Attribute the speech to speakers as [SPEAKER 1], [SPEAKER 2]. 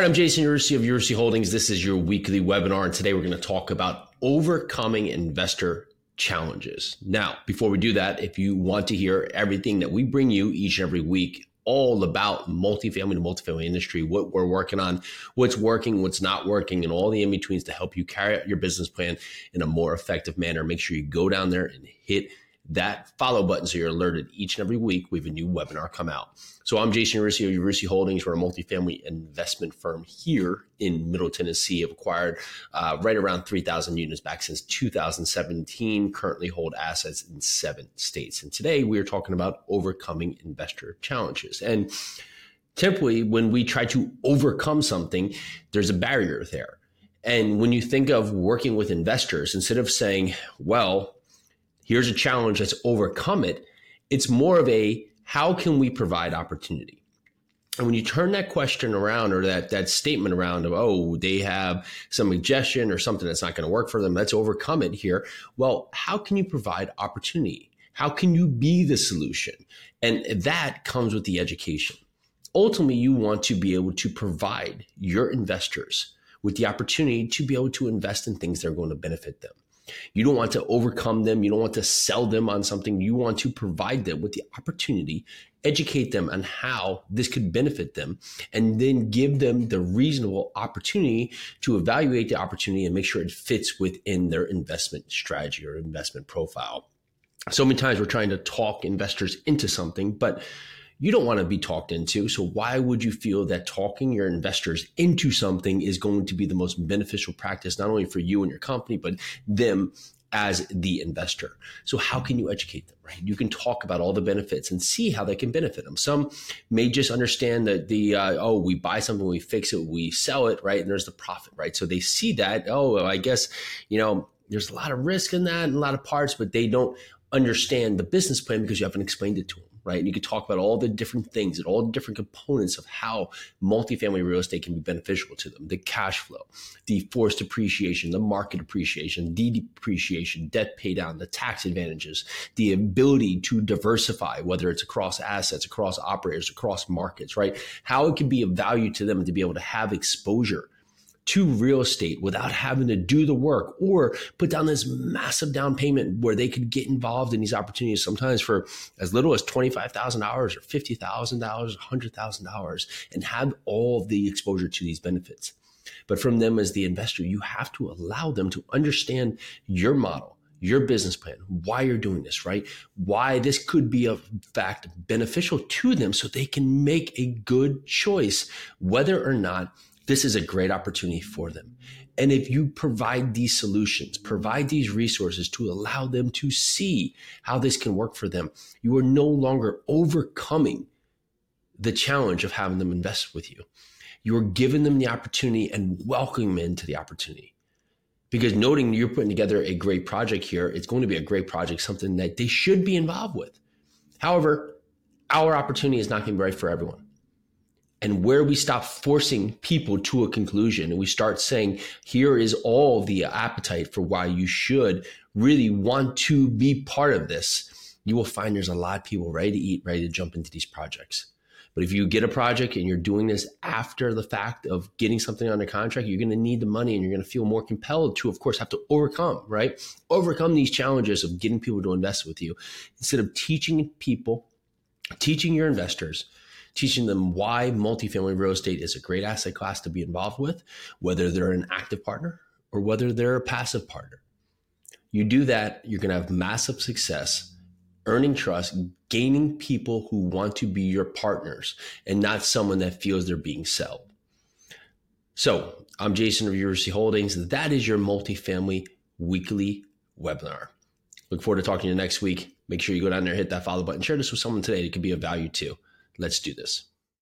[SPEAKER 1] Right, I'm Jason Yarusi of Yarusi Holdings. This is your weekly webinar, and today we're going to talk about overcoming investor challenges. Now, before we do that, if you want to hear everything that we bring you each and every week, all about multifamily to multifamily industry, what we're working on, what's working, what's not working, and all the in betweens to help you carry out your business plan in a more effective manner. Make sure you go down there and hit that follow button so you're alerted each and every week we have a new webinar come out. So I'm Jason Yarusi of Yarusi Holdings. We're a multifamily investment firm here in Middle Tennessee. Have acquired uh, right around 3,000 units back since 2017. Currently hold assets in seven states. And today we are talking about overcoming investor challenges. And typically, when we try to overcome something, there's a barrier there. And when you think of working with investors, instead of saying, well, here's a challenge, let's overcome it. It's more of a how can we provide opportunity? And when you turn that question around or that that statement around of oh they have some suggestion or something that's not going to work for them, let's overcome it here. Well, how can you provide opportunity? How can you be the solution? And that comes with the education. Ultimately, you want to be able to provide your investors with the opportunity to be able to invest in things that are going to benefit them. You don't want to overcome them. You don't want to sell them on something. You want to provide them with the opportunity, educate them on how this could benefit them, and then give them the reasonable opportunity to evaluate the opportunity and make sure it fits within their investment strategy or investment profile. So many times we're trying to talk investors into something, but you don't want to be talked into. So why would you feel that talking your investors into something is going to be the most beneficial practice, not only for you and your company, but them as the investor. So how can you educate them, right? You can talk about all the benefits and see how they can benefit them. Some may just understand that the, uh, oh, we buy something, we fix it, we sell it, right? And there's the profit, right? So they see that, oh, I guess, you know, there's a lot of risk in that and a lot of parts, but they don't understand the business plan because you haven't explained it to them right? And you could talk about all the different things and all the different components of how multifamily real estate can be beneficial to them the cash flow, the forced appreciation, the market appreciation, the depreciation, debt pay down, the tax advantages, the ability to diversify, whether it's across assets, across operators, across markets, right? How it can be of value to them to be able to have exposure to real estate without having to do the work or put down this massive down payment where they could get involved in these opportunities sometimes for as little as $25,000 or $50,000, $100,000 and have all the exposure to these benefits. But from them as the investor, you have to allow them to understand your model your business plan, why you're doing this, right? Why this could be, a fact, beneficial to them so they can make a good choice, whether or not this is a great opportunity for them. And if you provide these solutions, provide these resources to allow them to see how this can work for them, you are no longer overcoming the challenge of having them invest with you. You are giving them the opportunity and welcoming them into the opportunity. Because noting you're putting together a great project here, it's going to be a great project, something that they should be involved with. However, our opportunity is not going to be right for everyone and where we stop forcing people to a conclusion and we start saying here is all the appetite for why you should really want to be part of this you will find there's a lot of people ready to eat ready to jump into these projects. But if you get a project and you're doing this after the fact of getting something under contract you're going to need the money and you're going to feel more compelled to of course have to overcome right? Overcome these challenges of getting people to invest with you. Instead of teaching people teaching your investors teaching them why multifamily real estate is a great asset class to be involved with, whether they're an active partner or whether they're a passive partner. You do that, you're going to have massive success, earning trust, gaining people who want to be your partners and not someone that feels they're being sold. So, I'm Jason of Yarusi Holdings. That is your multifamily weekly webinar. Look forward to talking to you next week. Make sure you go down there, hit that follow button, share this with someone today that could be of value too. Let's do this.